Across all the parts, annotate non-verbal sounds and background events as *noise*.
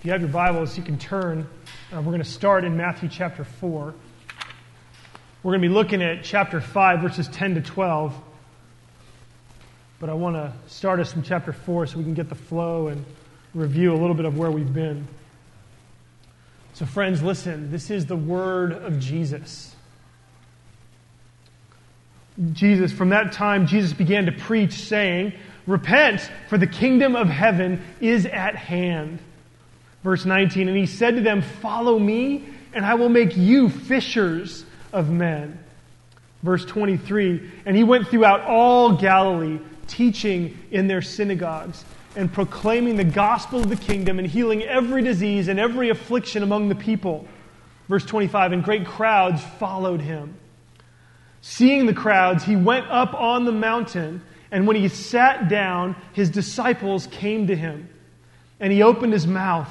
If you have your Bibles, you can turn. Uh, we're going to start in Matthew chapter 4. We're going to be looking at chapter 5, verses 10 to 12. But I want to start us from chapter 4 so we can get the flow and review a little bit of where we've been. So, friends, listen. This is the word of Jesus. Jesus, from that time, Jesus began to preach, saying, Repent, for the kingdom of heaven is at hand. Verse 19, and he said to them, Follow me, and I will make you fishers of men. Verse 23, and he went throughout all Galilee, teaching in their synagogues and proclaiming the gospel of the kingdom and healing every disease and every affliction among the people. Verse 25, and great crowds followed him. Seeing the crowds, he went up on the mountain, and when he sat down, his disciples came to him. And he opened his mouth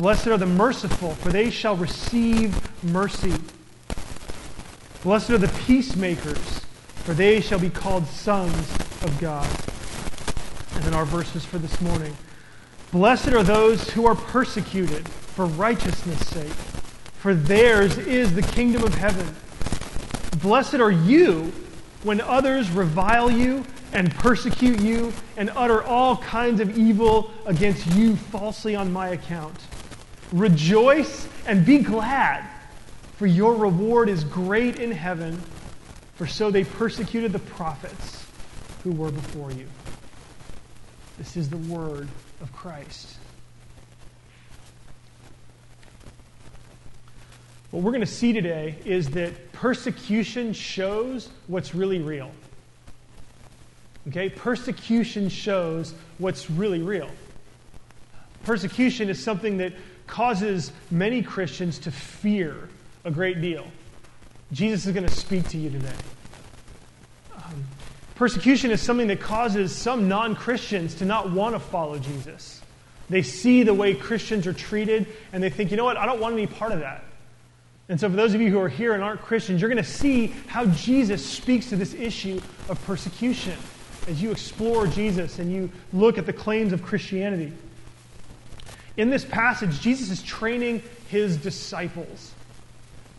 Blessed are the merciful, for they shall receive mercy. Blessed are the peacemakers, for they shall be called sons of God. And then our verses for this morning. Blessed are those who are persecuted for righteousness' sake, for theirs is the kingdom of heaven. Blessed are you when others revile you and persecute you and utter all kinds of evil against you falsely on my account. Rejoice and be glad, for your reward is great in heaven, for so they persecuted the prophets who were before you. This is the word of Christ. What we're going to see today is that persecution shows what's really real. Okay? Persecution shows what's really real. Persecution is something that causes many Christians to fear a great deal. Jesus is going to speak to you today. Um, Persecution is something that causes some non Christians to not want to follow Jesus. They see the way Christians are treated and they think, you know what, I don't want any part of that. And so, for those of you who are here and aren't Christians, you're going to see how Jesus speaks to this issue of persecution as you explore Jesus and you look at the claims of Christianity. In this passage, Jesus is training his disciples.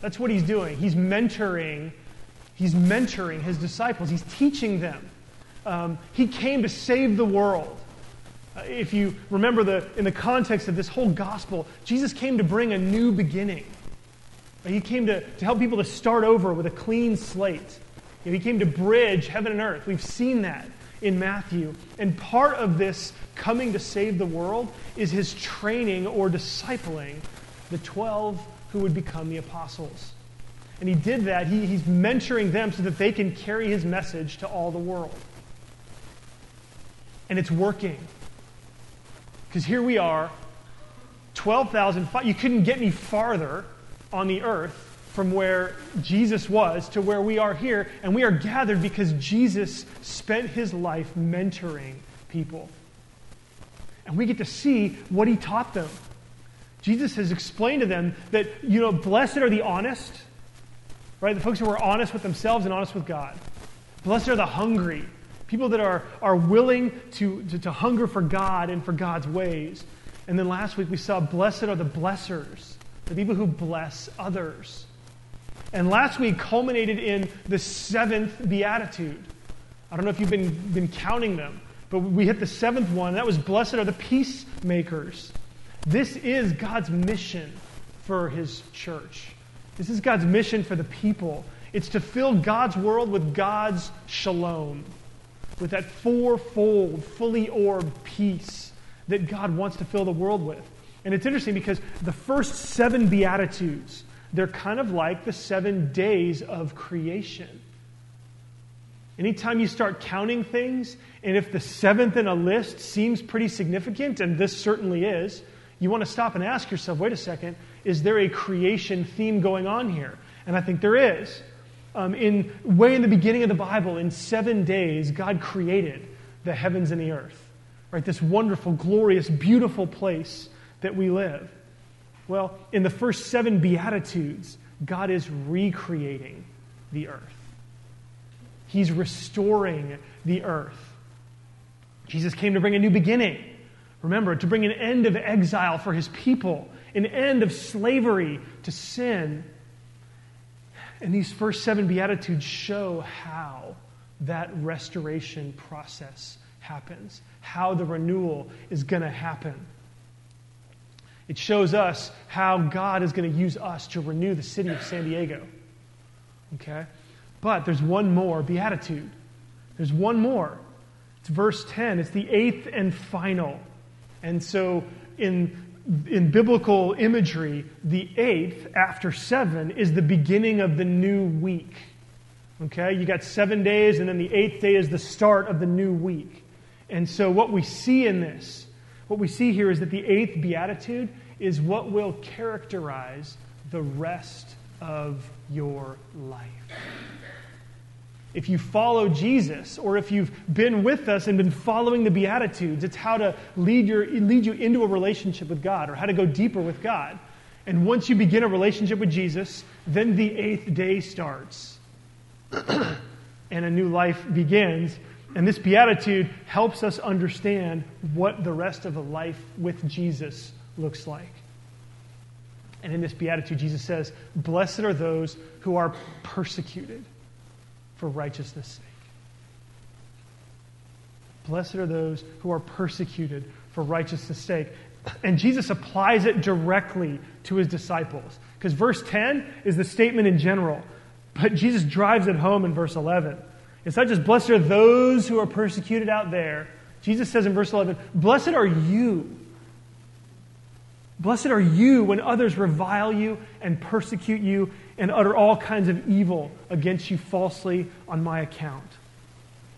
That's what he's doing. He's mentoring He's mentoring his disciples, he's teaching them. Um, he came to save the world. Uh, if you remember the, in the context of this whole gospel, Jesus came to bring a new beginning. Uh, he came to, to help people to start over with a clean slate. You know, he came to bridge heaven and earth. We've seen that in Matthew. And part of this coming to save the world is his training or discipling the 12 who would become the apostles. And he did that. He, he's mentoring them so that they can carry his message to all the world. And it's working. Because here we are, 12,000. You couldn't get any farther on the earth from where Jesus was to where we are here. And we are gathered because Jesus spent his life mentoring people. And we get to see what he taught them. Jesus has explained to them that, you know, blessed are the honest right? The folks who are honest with themselves and honest with God. Blessed are the hungry, people that are, are willing to, to, to hunger for God and for God's ways. And then last week we saw blessed are the blessers, the people who bless others. And last week culminated in the seventh beatitude. I don't know if you've been, been counting them, but we hit the seventh one. That was blessed are the peacemakers. This is God's mission for his church. This is God's mission for the people. It's to fill God's world with God's shalom, with that fourfold, fully orbed peace that God wants to fill the world with. And it's interesting because the first seven Beatitudes, they're kind of like the seven days of creation. Anytime you start counting things, and if the seventh in a list seems pretty significant, and this certainly is, you want to stop and ask yourself wait a second, is there a creation theme going on here? And I think there is. Um, in way in the beginning of the Bible, in seven days, God created the heavens and the earth. Right? This wonderful, glorious, beautiful place that we live. Well, in the first seven Beatitudes, God is recreating the earth. He's restoring the earth. Jesus came to bring a new beginning. Remember, to bring an end of exile for his people, an end of slavery to sin. And these first seven Beatitudes show how that restoration process happens, how the renewal is going to happen. It shows us how God is going to use us to renew the city of San Diego. Okay? But there's one more beatitude. There's one more. It's verse 10. It's the eighth and final. And so in, in biblical imagery, the eighth after seven is the beginning of the new week. Okay? You got seven days, and then the eighth day is the start of the new week. And so what we see in this what we see here is that the eighth beatitude is what will characterize the rest of your life. If you follow Jesus, or if you've been with us and been following the Beatitudes, it's how to lead, your, lead you into a relationship with God, or how to go deeper with God. And once you begin a relationship with Jesus, then the eighth day starts. *clears throat* and a new life begins. And this beatitude helps us understand what the rest of a life with Jesus looks like. And in this beatitude, Jesus says, Blessed are those who are persecuted for righteousness' sake. Blessed are those who are persecuted for righteousness' sake. And Jesus applies it directly to his disciples. Because verse 10 is the statement in general, but Jesus drives it home in verse 11. It's not just blessed are those who are persecuted out there. Jesus says in verse 11, Blessed are you. Blessed are you when others revile you and persecute you and utter all kinds of evil against you falsely on my account.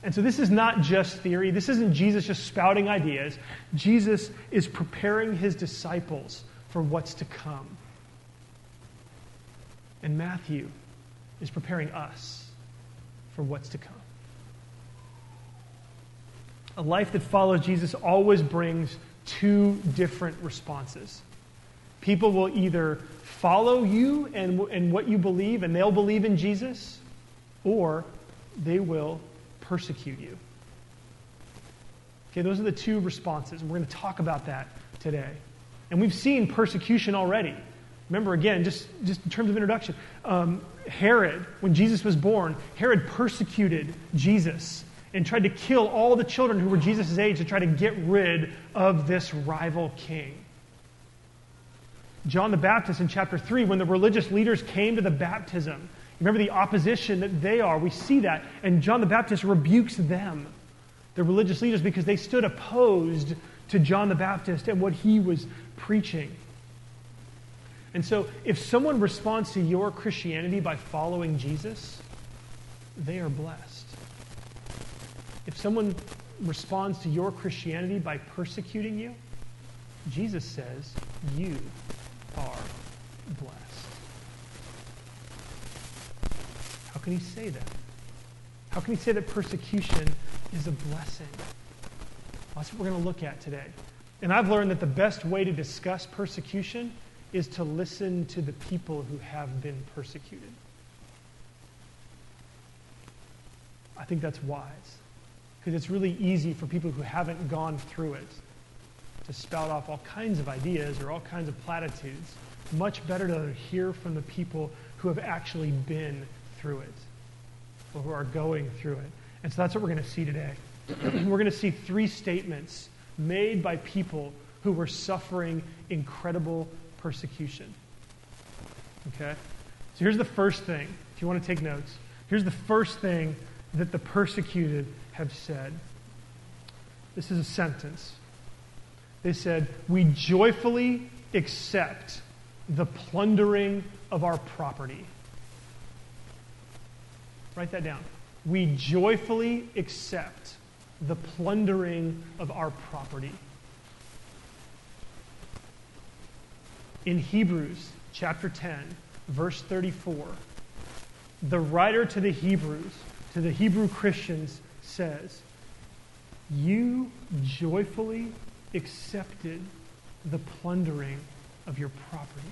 And so this is not just theory. This isn't Jesus just spouting ideas. Jesus is preparing his disciples for what's to come. And Matthew is preparing us for what's to come. A life that follows Jesus always brings two different responses. People will either follow you and, and what you believe, and they'll believe in Jesus, or they will persecute you. Okay, those are the two responses. We're going to talk about that today. And we've seen persecution already. Remember, again, just, just in terms of introduction, um, Herod, when Jesus was born, Herod persecuted Jesus and tried to kill all the children who were Jesus' age to try to get rid of this rival king. John the Baptist in chapter 3, when the religious leaders came to the baptism, remember the opposition that they are. We see that. And John the Baptist rebukes them, the religious leaders, because they stood opposed to John the Baptist and what he was preaching. And so, if someone responds to your Christianity by following Jesus, they are blessed. If someone responds to your Christianity by persecuting you, Jesus says you are blessed. How can he say that? How can he say that persecution is a blessing? Well, that's what we're going to look at today. And I've learned that the best way to discuss persecution is to listen to the people who have been persecuted. I think that's wise. Because it's really easy for people who haven't gone through it to spout off all kinds of ideas or all kinds of platitudes. Much better to hear from the people who have actually been through it or who are going through it. And so that's what we're going to see today. *clears throat* we're going to see three statements made by people who were suffering incredible persecution. Okay? So here's the first thing, if you want to take notes. Here's the first thing that the persecuted have said. This is a sentence. They said, We joyfully accept the plundering of our property. Write that down. We joyfully accept the plundering of our property. in Hebrews, chapter 10, verse 34, the writer to the Hebrews, to the Hebrew Christians, says, You joyfully accepted the plundering of your property.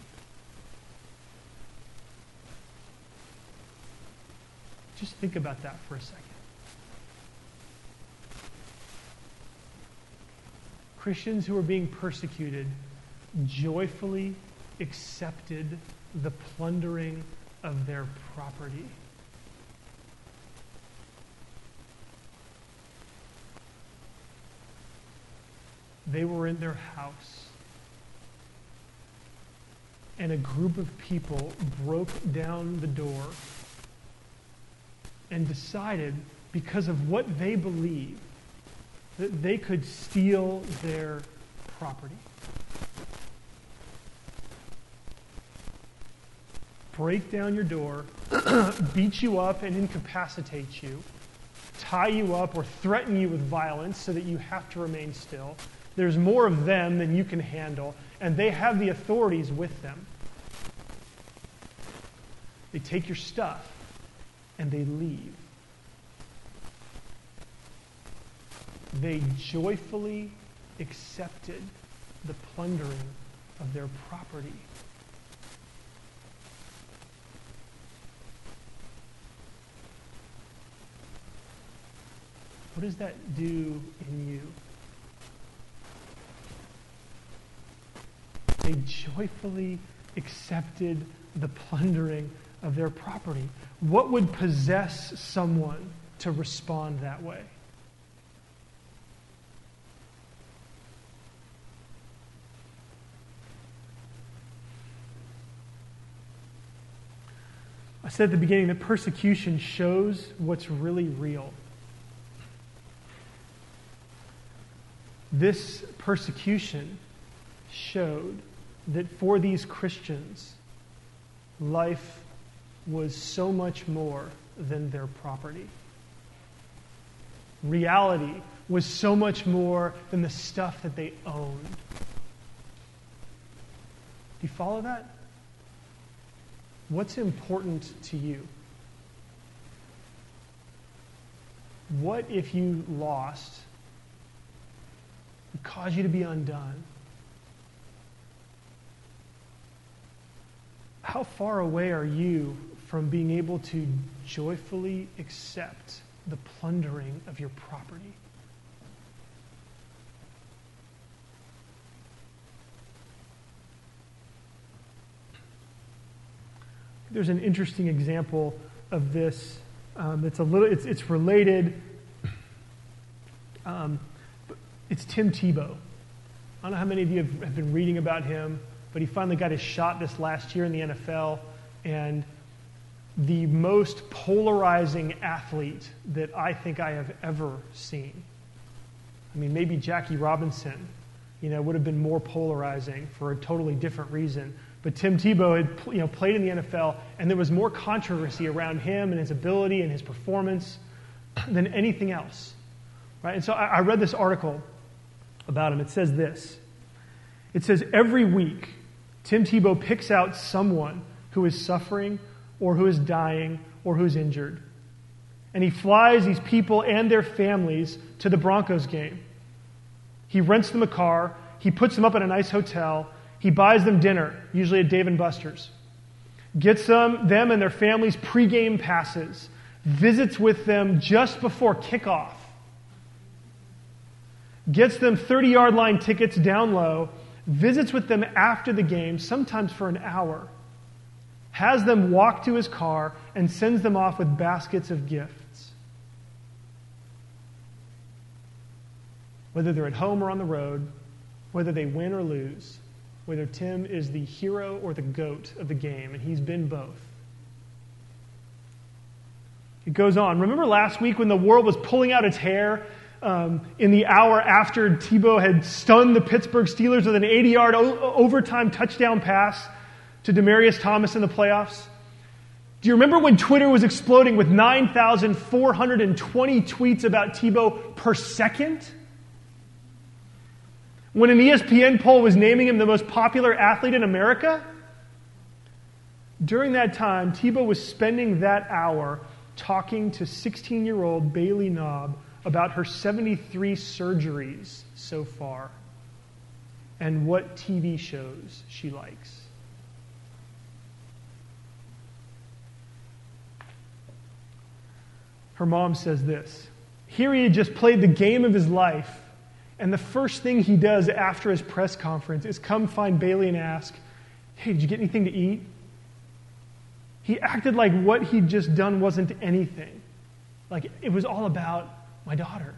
Just think about that for a second. Christians who are being persecuted joyfully accepted the plundering of their property. They were in their house, and a group of people broke down the door and decided, because of what they believed, that they could steal their property. Break down your door, *clears throat* beat you up and incapacitate you, tie you up or threaten you with violence so that you have to remain still. There's more of them than you can handle, and they have the authorities with them. They take your stuff and they leave. They joyfully accepted the plundering of their property. What does that do in you? They joyfully accepted the plundering of their property. What would possess someone to respond that way? I said at the beginning that persecution shows what's really real. This persecution showed that for these Christians, life was so much more than their property. Reality was so much more than the stuff that they owned. Do you follow that? What's important to you? What if you lost would cause you to be undone? How far away are you from being able to joyfully accept the plundering of your property. There's an interesting example of this. Um, it's a little. It's, it's related. Um, it's Tim Tebow. I don't know how many of you have, have been reading about him, but he finally got his shot this last year in the NFL, and the most polarizing athlete that I think I have ever seen. I mean, maybe Jackie Robinson, you know, would have been more polarizing for a totally different reason. But Tim Tebow had, you know, played in the NFL, and there was more controversy around him and his ability and his performance *clears throat* than anything else. Right? And so I, I read this article about him. It says this. It says every week, Tim Tebow picks out someone who is suffering or who is dying or who's injured. And he flies these people and their families to the Broncos game. He rents them a car, he puts them up at a nice hotel, he buys them dinner, usually at Dave and Buster's, gets them, them and their families pregame passes, visits with them just before kickoff, gets them 30 yard line tickets down low, visits with them after the game, sometimes for an hour has them walk to his car, and sends them off with baskets of gifts. Whether they're at home or on the road, whether they win or lose, whether Tim is the hero or the goat of the game, and he's been both. It goes on. Remember last week when the world was pulling out its hair um, in the hour after Tebow had stunned the Pittsburgh Steelers with an 80 yard o- overtime touchdown pass? to Demaryius Thomas in the playoffs? Do you remember when Twitter was exploding with 9,420 tweets about Tebow per second? When an ESPN poll was naming him the most popular athlete in America? During that time, Tebow was spending that hour talking to 16 year old Bailey Knaub about her 73 surgeries so far and what TV shows she likes. Her mom says this Here he had just played the game of his life, and the first thing he does after his press conference is come find Bailey and ask, Hey, did you get anything to eat? He acted like what he'd just done wasn't anything. Like it was all about my daughter.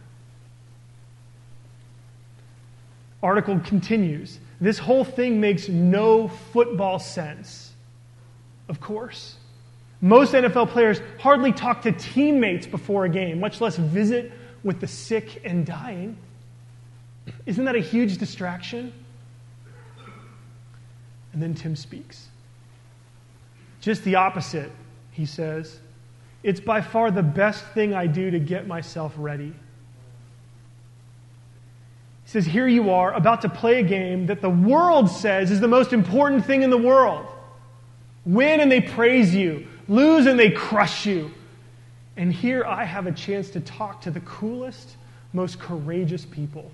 Article continues. This whole thing makes no football sense. Of course. Most NFL players hardly talk to teammates before a game, much less visit with the sick and dying. Isn't that a huge distraction? And then Tim speaks. Just the opposite, he says. It's by far the best thing I do to get myself ready. He says, Here you are, about to play a game that the world says is the most important thing in the world. Win and they praise you, lose and they crush you. And here I have a chance to talk to the coolest, most courageous people.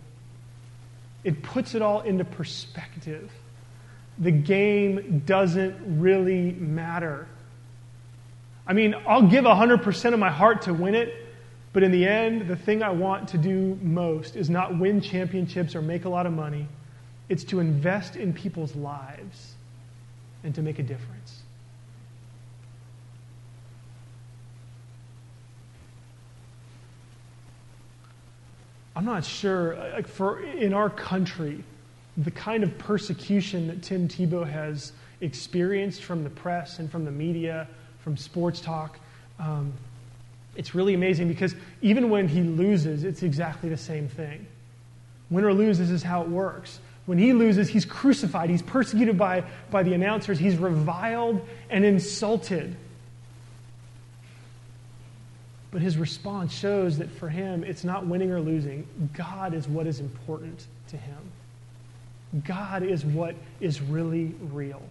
It puts it all into perspective the game doesn't really matter. I mean, I'll give 100% of my heart to win it, but in the end, the thing I want to do most is not win championships or make a lot of money. It's to invest in people's lives and to make a difference. I'm not sure, like for in our country, the kind of persecution that Tim Tebow has experienced from the press and from the media, from sports talk, um, it's really amazing because even when he loses, it's exactly the same thing. Win or lose, this is how it works. When he loses, he's crucified, he's persecuted by, by the announcers, he's reviled and insulted. But his response shows that for him, it's not winning or losing. God is what is important to him. God is what is really real.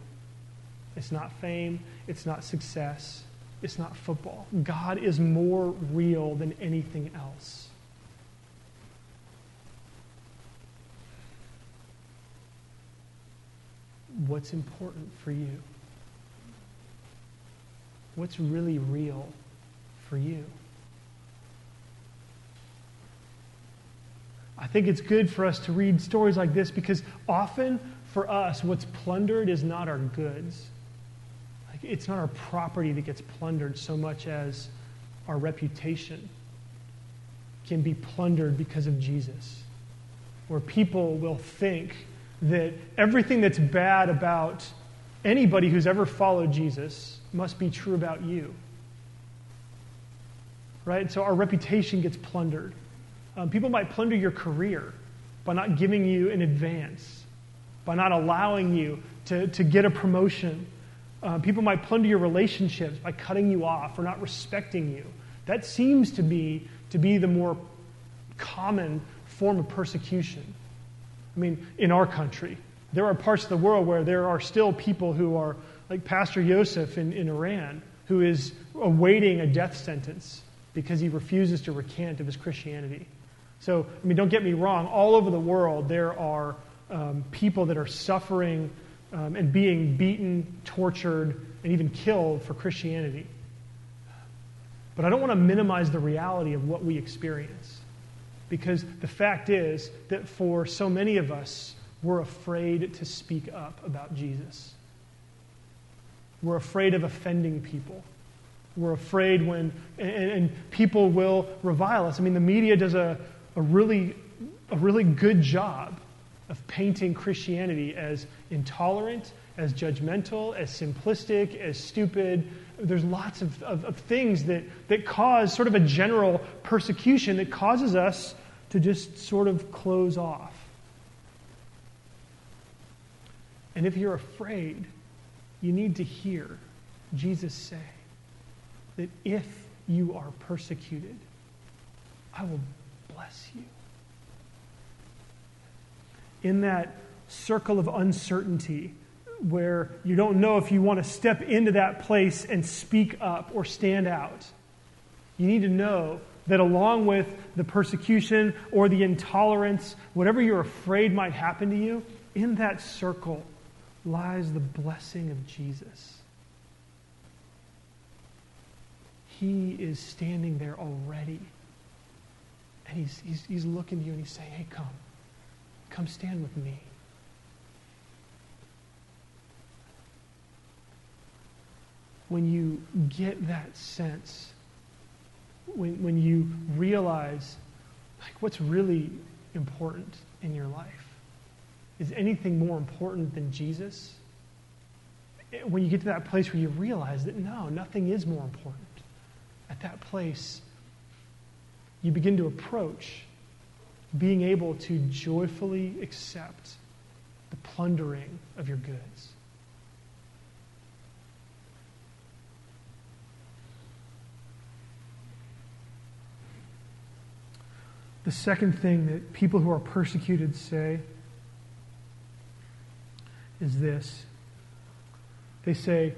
It's not fame, it's not success, it's not football. God is more real than anything else. What's important for you? What's really real for you? I think it's good for us to read stories like this because often for us, what's plundered is not our goods. It's not our property that gets plundered so much as our reputation can be plundered because of Jesus. Where people will think that everything that's bad about anybody who's ever followed Jesus must be true about you. Right? So our reputation gets plundered. Um, people might plunder your career by not giving you an advance, by not allowing you to, to get a promotion. Uh, people might plunder your relationships by cutting you off or not respecting you. That seems to be, to be the more common form of persecution. I mean, in our country, there are parts of the world where there are still people who are, like Pastor Youcef in, in Iran, who is awaiting a death sentence because he refuses to recant of his Christianity. So, I mean, don't get me wrong, all over the world there are um, people that are suffering um, and being beaten, tortured, and even killed for Christianity. But I don't want to minimize the reality of what we experience. Because the fact is that for so many of us, we're afraid to speak up about Jesus. We're afraid of offending people. We're afraid when, and, and people will revile us. I mean, the media does a, a really, a really good job of painting Christianity as intolerant, as judgmental, as simplistic, as stupid. There's lots of, of, of, things that, that cause sort of a general persecution that causes us to just sort of close off. And if you're afraid, you need to hear Jesus say that if you are persecuted, I will bless you. In that circle of uncertainty, where you don't know if you want to step into that place and speak up or stand out. You need to know that along with the persecution or the intolerance, whatever you're afraid might happen to you, in that circle lies the blessing of Jesus. He is standing there already. And he's, he's, he's looking to you and he's saying, Hey, come. Come stand with me. When you get that sense, when, when you realize like what's really important in your life, is anything more important than Jesus? Eh, when you get to that place where you realize that no, nothing is more important, at that place, you begin to approach being able to joyfully accept the plundering of your goods. The second thing that people who are persecuted say is this they say,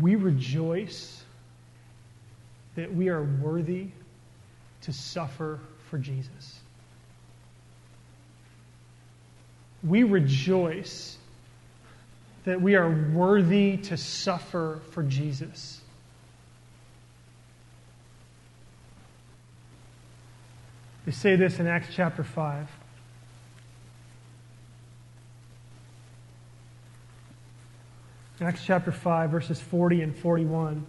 We rejoice that we are worthy to suffer for Jesus. We rejoice that we are worthy to suffer for Jesus. They say this in Acts chapter 5. Acts chapter 5, verses 40 and 41.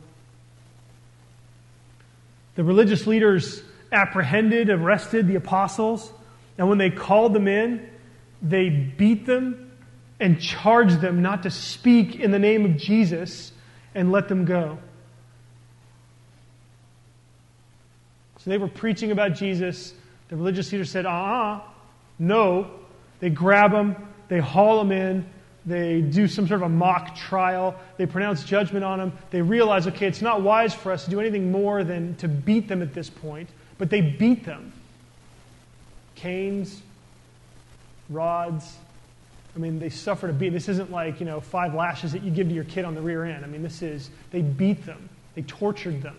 The religious leaders apprehended, arrested the apostles, and when they called them in, they beat them and charged them not to speak in the name of Jesus and let them go. So they were preaching about Jesus. The religious leaders said, uh uh-uh, uh no. They grab them, they haul them in, they do some sort of a mock trial. They pronounce judgment on them. They realize, okay, it's not wise for us to do anything more than to beat them at this point. But they beat them. Canes, rods. I mean, they suffered a beat. This isn't like, you know, five lashes that you give to your kid on the rear end. I mean, this is, they beat them. They tortured them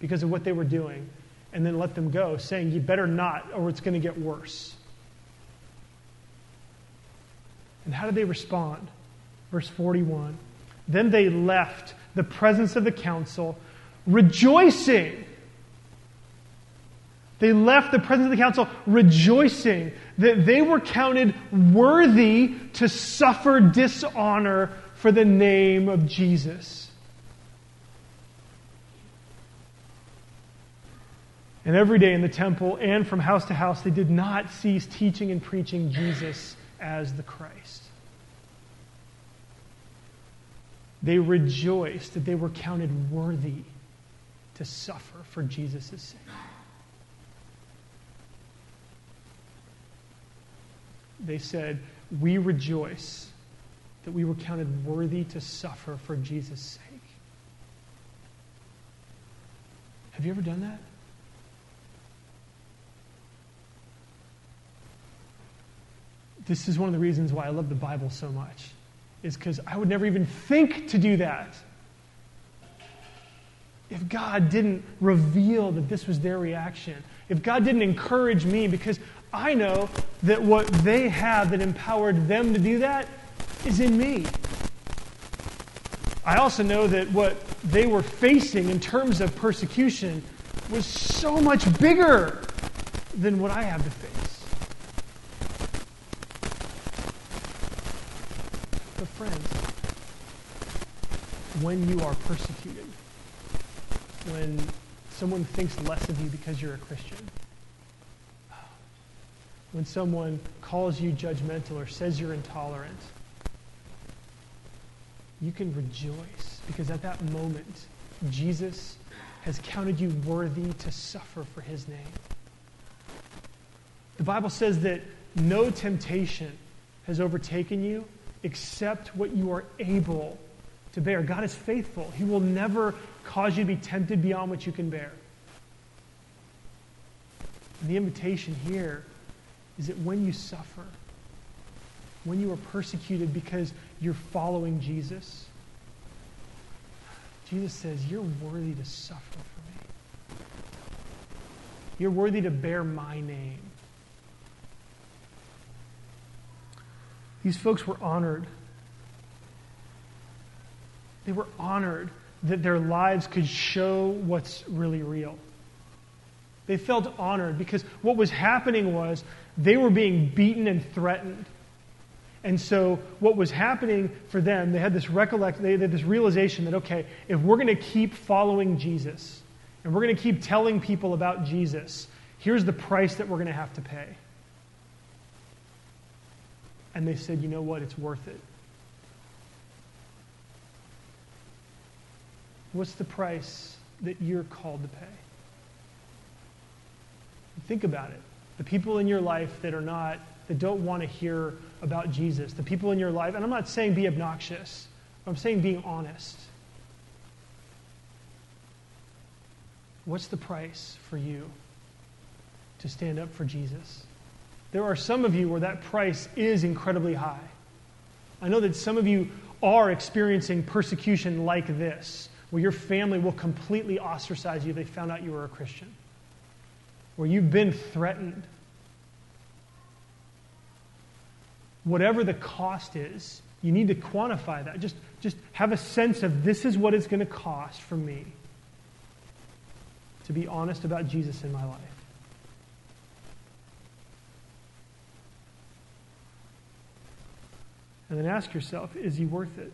because of what they were doing and then let them go, saying, you better not, or it's going to get worse. And how did they respond? Verse 41 Then they left the presence of the council, rejoicing. They left the presence of the council rejoicing that they were counted worthy to suffer dishonor for the name of Jesus. And every day in the temple and from house to house, they did not cease teaching and preaching Jesus as the Christ. They rejoiced that they were counted worthy to suffer for Jesus' sake. They said, We rejoice that we were counted worthy to suffer for Jesus' sake. Have you ever done that? This is one of the reasons why I love the Bible so much, is because I would never even think to do that. If God didn't reveal that this was their reaction, if God didn't encourage me, because I know that what they have that empowered them to do that is in me. I also know that what they were facing in terms of persecution was so much bigger than what I have to face. But, friends, when you are persecuted, when someone thinks less of you because you're a Christian, when someone calls you judgmental or says you're intolerant, you can rejoice because at that moment, Jesus has counted you worthy to suffer for his name. The Bible says that no temptation has overtaken you except what you are able to bear. God is faithful. He will never cause you to be tempted beyond what you can bear. And the invitation here is that when you suffer, when you are persecuted because you're following Jesus. Jesus says, You're worthy to suffer for me. You're worthy to bear my name. These folks were honored. They were honored that their lives could show what's really real. They felt honored because what was happening was they were being beaten and threatened. And so, what was happening for them, they had this recollect, they had this realization that, okay, if we're going to keep following Jesus and we're going to keep telling people about Jesus, here's the price that we're going to have to pay. And they said, you know what? It's worth it. What's the price that you're called to pay? Think about it. The people in your life that are not, that don't want to hear about Jesus, the people in your life, and I'm not saying be obnoxious, I'm saying being honest. What's the price for you to stand up for Jesus? There are some of you where that price is incredibly high. I know that some of you are experiencing persecution like this, where your family will completely ostracize you if they found out you were a Christian, where you've been threatened. Whatever the cost is, you need to quantify that. Just, just have a sense of this is what it's going to cost for me to be honest about Jesus in my life. And then ask yourself is he worth it?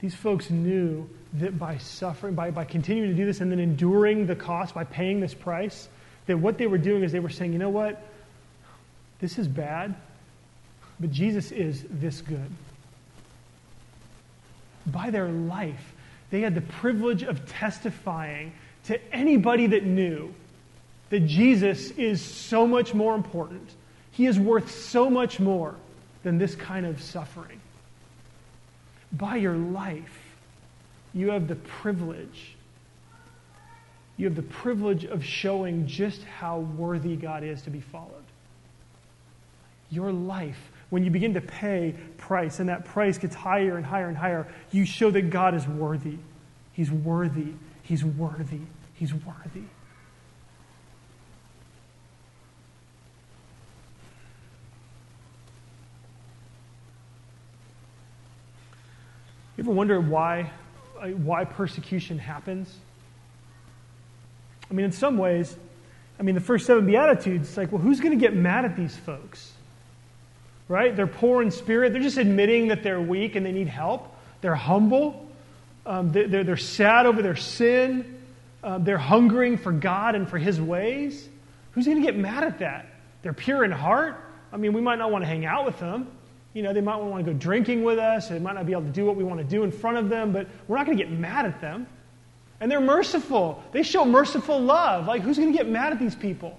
These folks knew that by suffering, by, by continuing to do this and then enduring the cost, by paying this price, that what they were doing is they were saying, you know what? This is bad, but Jesus is this good. By their life, they had the privilege of testifying to anybody that knew that Jesus is so much more important. He is worth so much more than this kind of suffering. By your life, you have the privilege. You have the privilege of showing just how worthy God is to be followed. Your life, when you begin to pay price, and that price gets higher and higher and higher, you show that God is worthy. He's worthy. He's worthy. He's worthy. Ever wonder why, why persecution happens? I mean, in some ways, I mean, the first seven Beatitudes, it's like, well, who's going to get mad at these folks? Right? They're poor in spirit. They're just admitting that they're weak and they need help. They're humble. Um, they're, they're, sad over their sin. Um, they're hungering for God and for His ways. Who's going to get mad at that? They're pure in heart. I mean, we might not want to hang out with them. You know, they might want to go drinking with us. They might not be able to do what we want to do in front of them, but we're not going to get mad at them. And they're merciful. They show merciful love. Like, who's going to get mad at these people?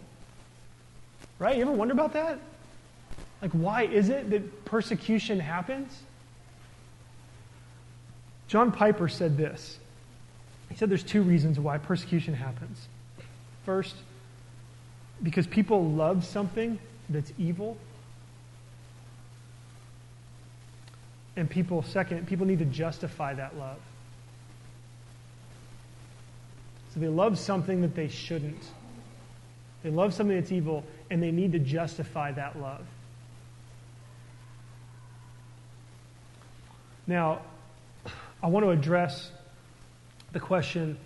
Right? You ever wonder about that? Like, why is it that persecution happens? John Piper said this. He said there's two reasons why persecution happens. First, because people love something that's evil And people, second, people need to justify that love. So they love something that they shouldn't. They love something that's evil, and they need to justify that love. Now, I want to address the question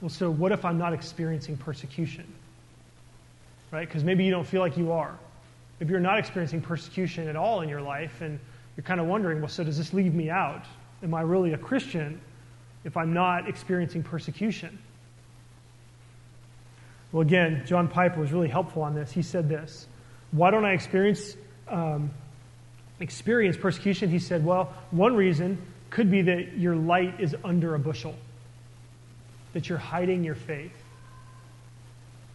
well, so what if I'm not experiencing persecution? Right? Because maybe you don't feel like you are. If you're not experiencing persecution at all in your life, and you're kind of wondering, well, so does this leave me out? Am I really a Christian if I'm not experiencing persecution? Well, again, John Piper was really helpful on this. He said this Why don't I experience, um, experience persecution? He said, Well, one reason could be that your light is under a bushel, that you're hiding your faith.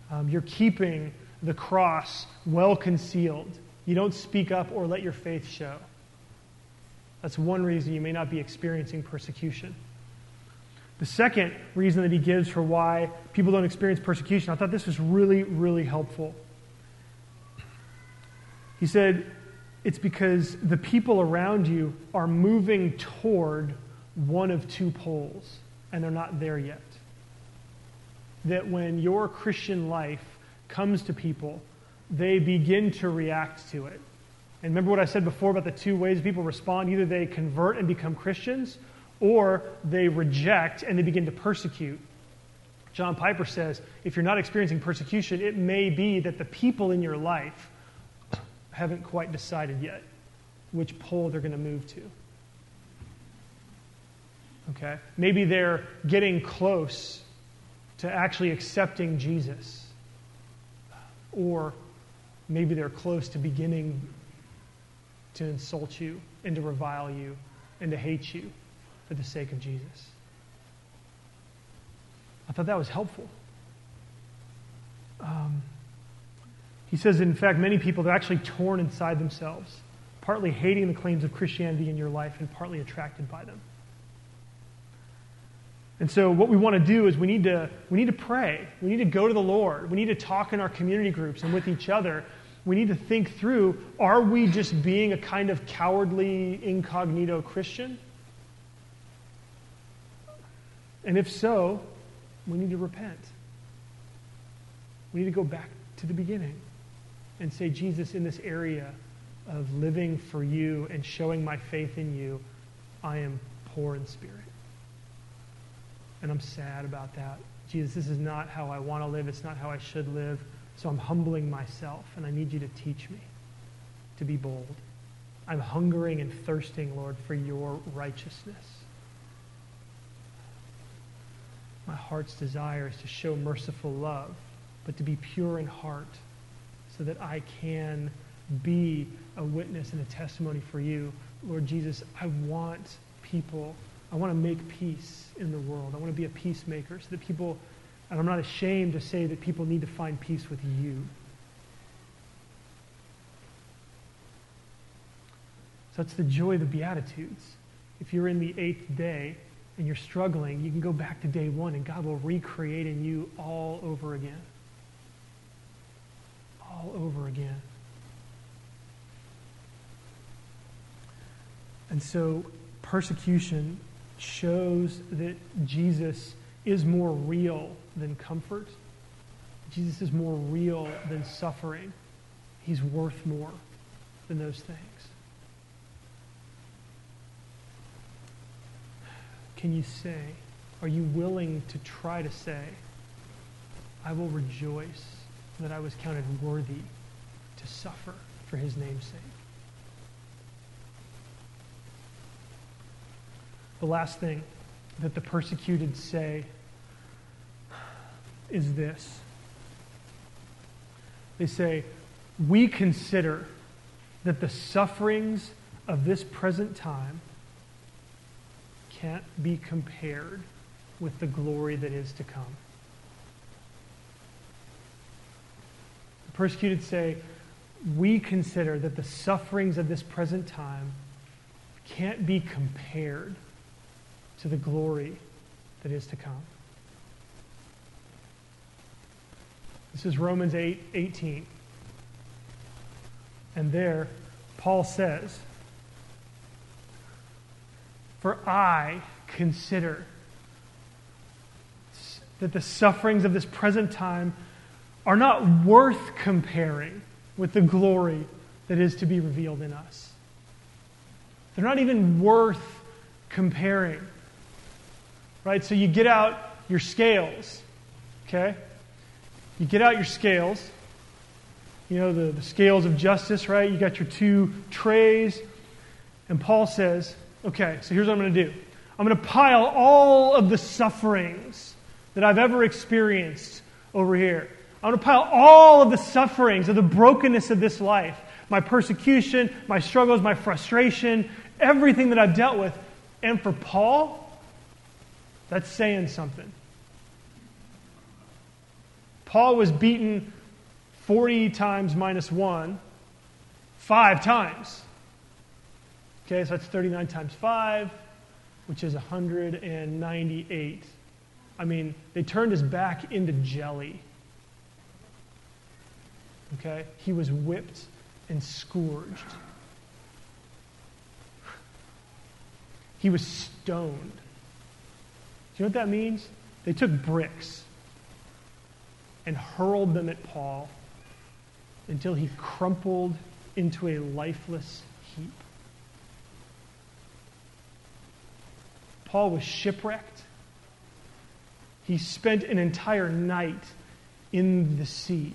Um, you're keeping the cross well concealed. You don't speak up or let your faith show. That's one reason you may not be experiencing persecution. The second reason that he gives for why people don't experience persecution, I thought this was really, really helpful. He said, It's because the people around you are moving toward one of two poles, and they're not there yet. That when your Christian life comes to people, they begin to react to it. And remember what I said before about the two ways people respond? Either they convert and become Christians, or they reject and they begin to persecute. John Piper says if you're not experiencing persecution, it may be that the people in your life haven't quite decided yet which pole they're going to move to. Okay? Maybe they're getting close to actually accepting Jesus. Or maybe they're close to beginning to insult you and to revile you and to hate you for the sake of Jesus. I thought that was helpful. Um, he says, in fact, many people are actually torn inside themselves, partly hating the claims of Christianity in your life and partly attracted by them. And so, what we want to do is we need to, we need to pray. We need to go to the Lord. We need to talk in our community groups and with each other. We need to think through are we just being a kind of cowardly, incognito Christian? And if so, we need to repent. We need to go back to the beginning and say, Jesus, in this area of living for you and showing my faith in you, I am poor in spirit. And I'm sad about that. Jesus, this is not how I want to live. It's not how I should live. So I'm humbling myself, and I need you to teach me to be bold. I'm hungering and thirsting, Lord, for your righteousness. My heart's desire is to show merciful love, but to be pure in heart so that I can be a witness and a testimony for you. Lord Jesus, I want people I want to make peace in the world. I want to be a peacemaker so that people, and I'm not ashamed to say that people need to find peace with you. So that's the joy of the Beatitudes. If you're in the eighth day and you're struggling, you can go back to day one and God will recreate in you all over again. All over again. And so persecution shows that Jesus is more real than comfort. Jesus is more real than suffering. He's worth more than those things. Can you say, are you willing to try to say, I will rejoice that I was counted worthy to suffer for his name's sake? The last thing that the persecuted say is this they say, We consider that the sufferings of this present time can't be compared with the glory that is to come. The persecuted say, We consider that the sufferings of this present time can't be compared to the glory that is to come. This is Romans 8 18. And there, Paul says, For I consider that the sufferings of this present time are not worth comparing with the glory that is to be revealed in us. They're not even worth comparing. Right? So you get out your scales. Okay? You get out your scales. You know, the, the scales of justice, right? You got your two trays. And Paul says, okay, so here's what I'm going to do I'm going to pile all of the sufferings that I've ever experienced over here. I'm going to pile all of the sufferings of the brokenness of this life my persecution, my struggles, my frustration, everything that I've dealt with. And for Paul, that's saying something. Paul was beaten 40 times minus 1, five times. Okay, so that's 39 times 5, which is 198. I mean, they turned his back into jelly. Okay? He was whipped and scourged. He was stoned. You know what that means? They took bricks and hurled them at Paul until he crumpled into a lifeless heap. Paul was shipwrecked. He spent an entire night in the sea.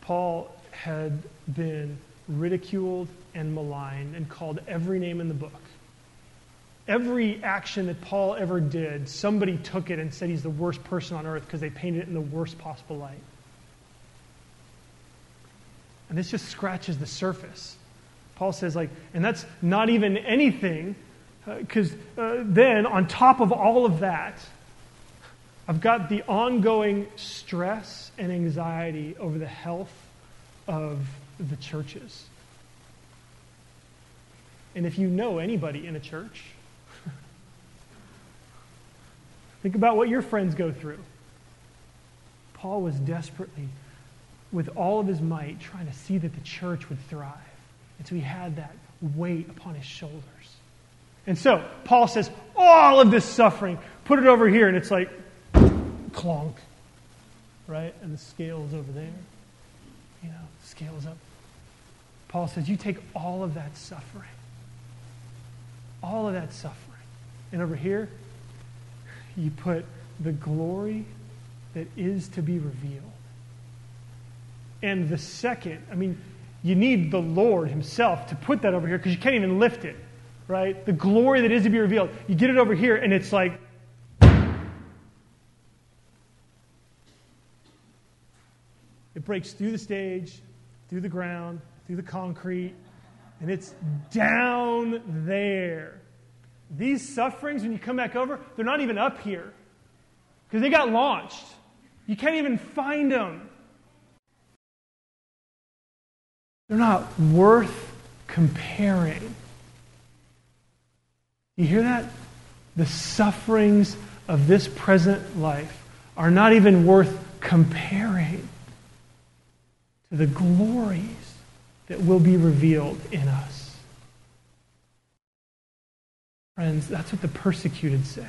Paul had been ridiculed and maligned and called every name in the book. Every action that Paul ever did, somebody took it and said he's the worst person on earth because they painted it in the worst possible light. And this just scratches the surface. Paul says, like, and that's not even anything, because uh, uh, then on top of all of that, I've got the ongoing stress and anxiety over the health of the churches. And if you know anybody in a church, think about what your friends go through. Paul was desperately with all of his might, trying to see that the church would thrive. And so he had that weight upon his shoulders. And so Paul says, all of this suffering, put it over here. And it's like, clonk, right? And the scale's over there. You know, scale's up. Paul says, you take all of that suffering, all of that suffering. And over here, you put the glory that is to be revealed and the second, I mean, you need the Lord Himself to put that over here because you can't even lift it, right? The glory that is to be revealed. You get it over here, and it's like. It breaks through the stage, through the ground, through the concrete, and it's down there. These sufferings, when you come back over, they're not even up here because they got launched. You can't even find them. They're not worth comparing. You hear that? The sufferings of this present life are not even worth comparing to the glories that will be revealed in us. Friends, that's what the persecuted say.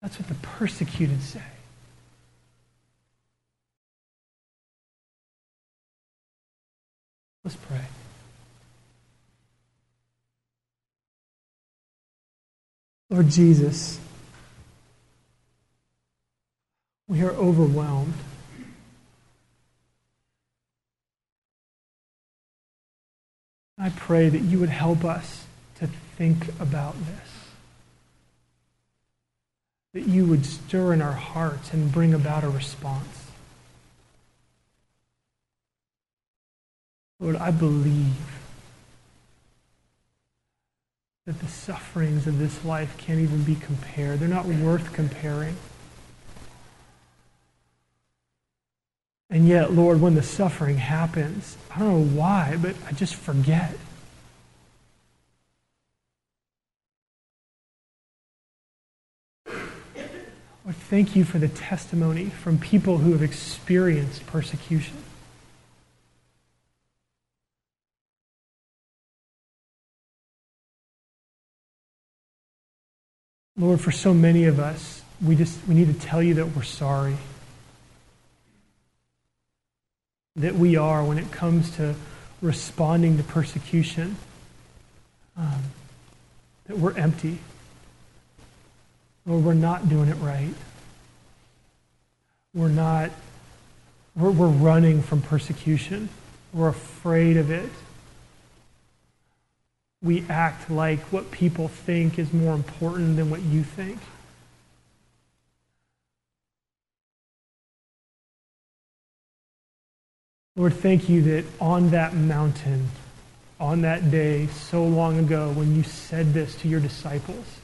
That's what the persecuted say. Let's pray. Lord Jesus, we are overwhelmed. I pray that you would help us to think about this. That you would stir in our hearts and bring about a response. Lord, I believe that the sufferings of this life can't even be compared. They're not worth comparing. And yet, Lord, when the suffering happens, I don't know why, but I just forget. Lord, thank you for the testimony from people who have experienced persecution. Lord, for so many of us, we just we need to tell you that we're sorry. That we are when it comes to responding to persecution. Um, that we're empty. Or we're not doing it right. We're not, we're, we're running from persecution. We're afraid of it we act like what people think is more important than what you think. Lord, thank you that on that mountain, on that day so long ago when you said this to your disciples,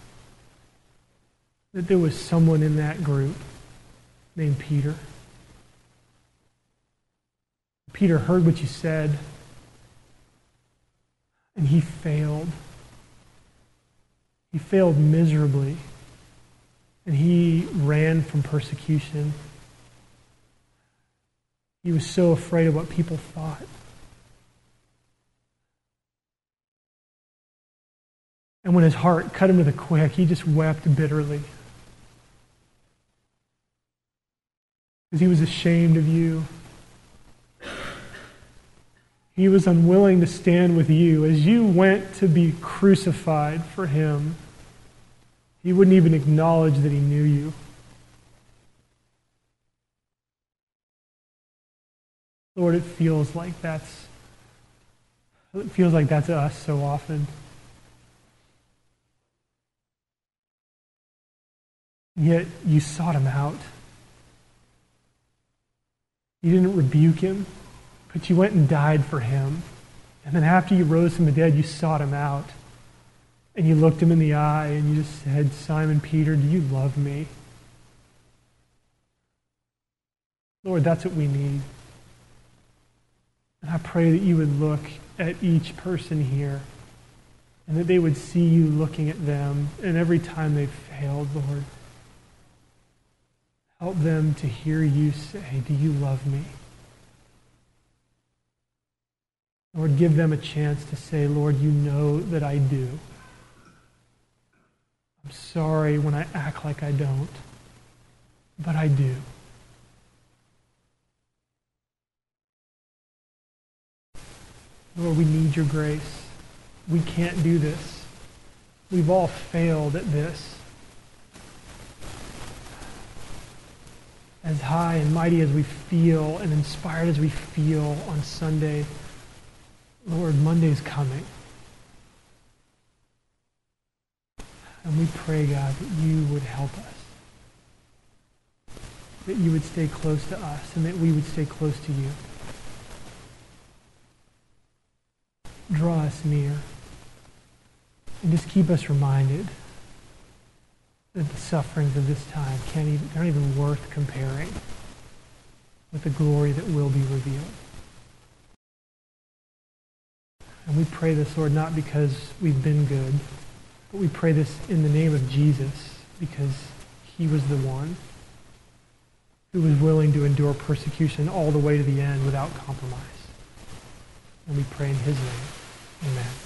that there was someone in that group named Peter. Peter heard what you said And he failed. He failed miserably. And he ran from persecution. He was so afraid of what people thought. And when his heart cut him to the quick, he just wept bitterly. Because he was ashamed of you. He was unwilling to stand with you as you went to be crucified for him. He wouldn't even acknowledge that he knew you. Lord, it feels like that's it feels like that's us so often. Yet you sought him out. You didn't rebuke him, but you went and died for him. And then after you rose from the dead, you sought him out. And you looked him in the eye and you just said, Simon Peter, do you love me? Lord, that's what we need. And I pray that you would look at each person here and that they would see you looking at them. And every time they've failed, Lord, help them to hear you say, Do you love me? Lord, give them a chance to say, Lord, you know that I do. I'm sorry when I act like I don't, but I do. Lord, we need your grace. We can't do this. We've all failed at this. As high and mighty as we feel and inspired as we feel on Sunday, Lord, Monday's coming. And we pray, God, that you would help us. That you would stay close to us and that we would stay close to you. Draw us near. And just keep us reminded that the sufferings of this time can't even, aren't even worth comparing with the glory that will be revealed. And we pray this, Lord, not because we've been good, but we pray this in the name of Jesus because he was the one who was willing to endure persecution all the way to the end without compromise. And we pray in his name. Amen.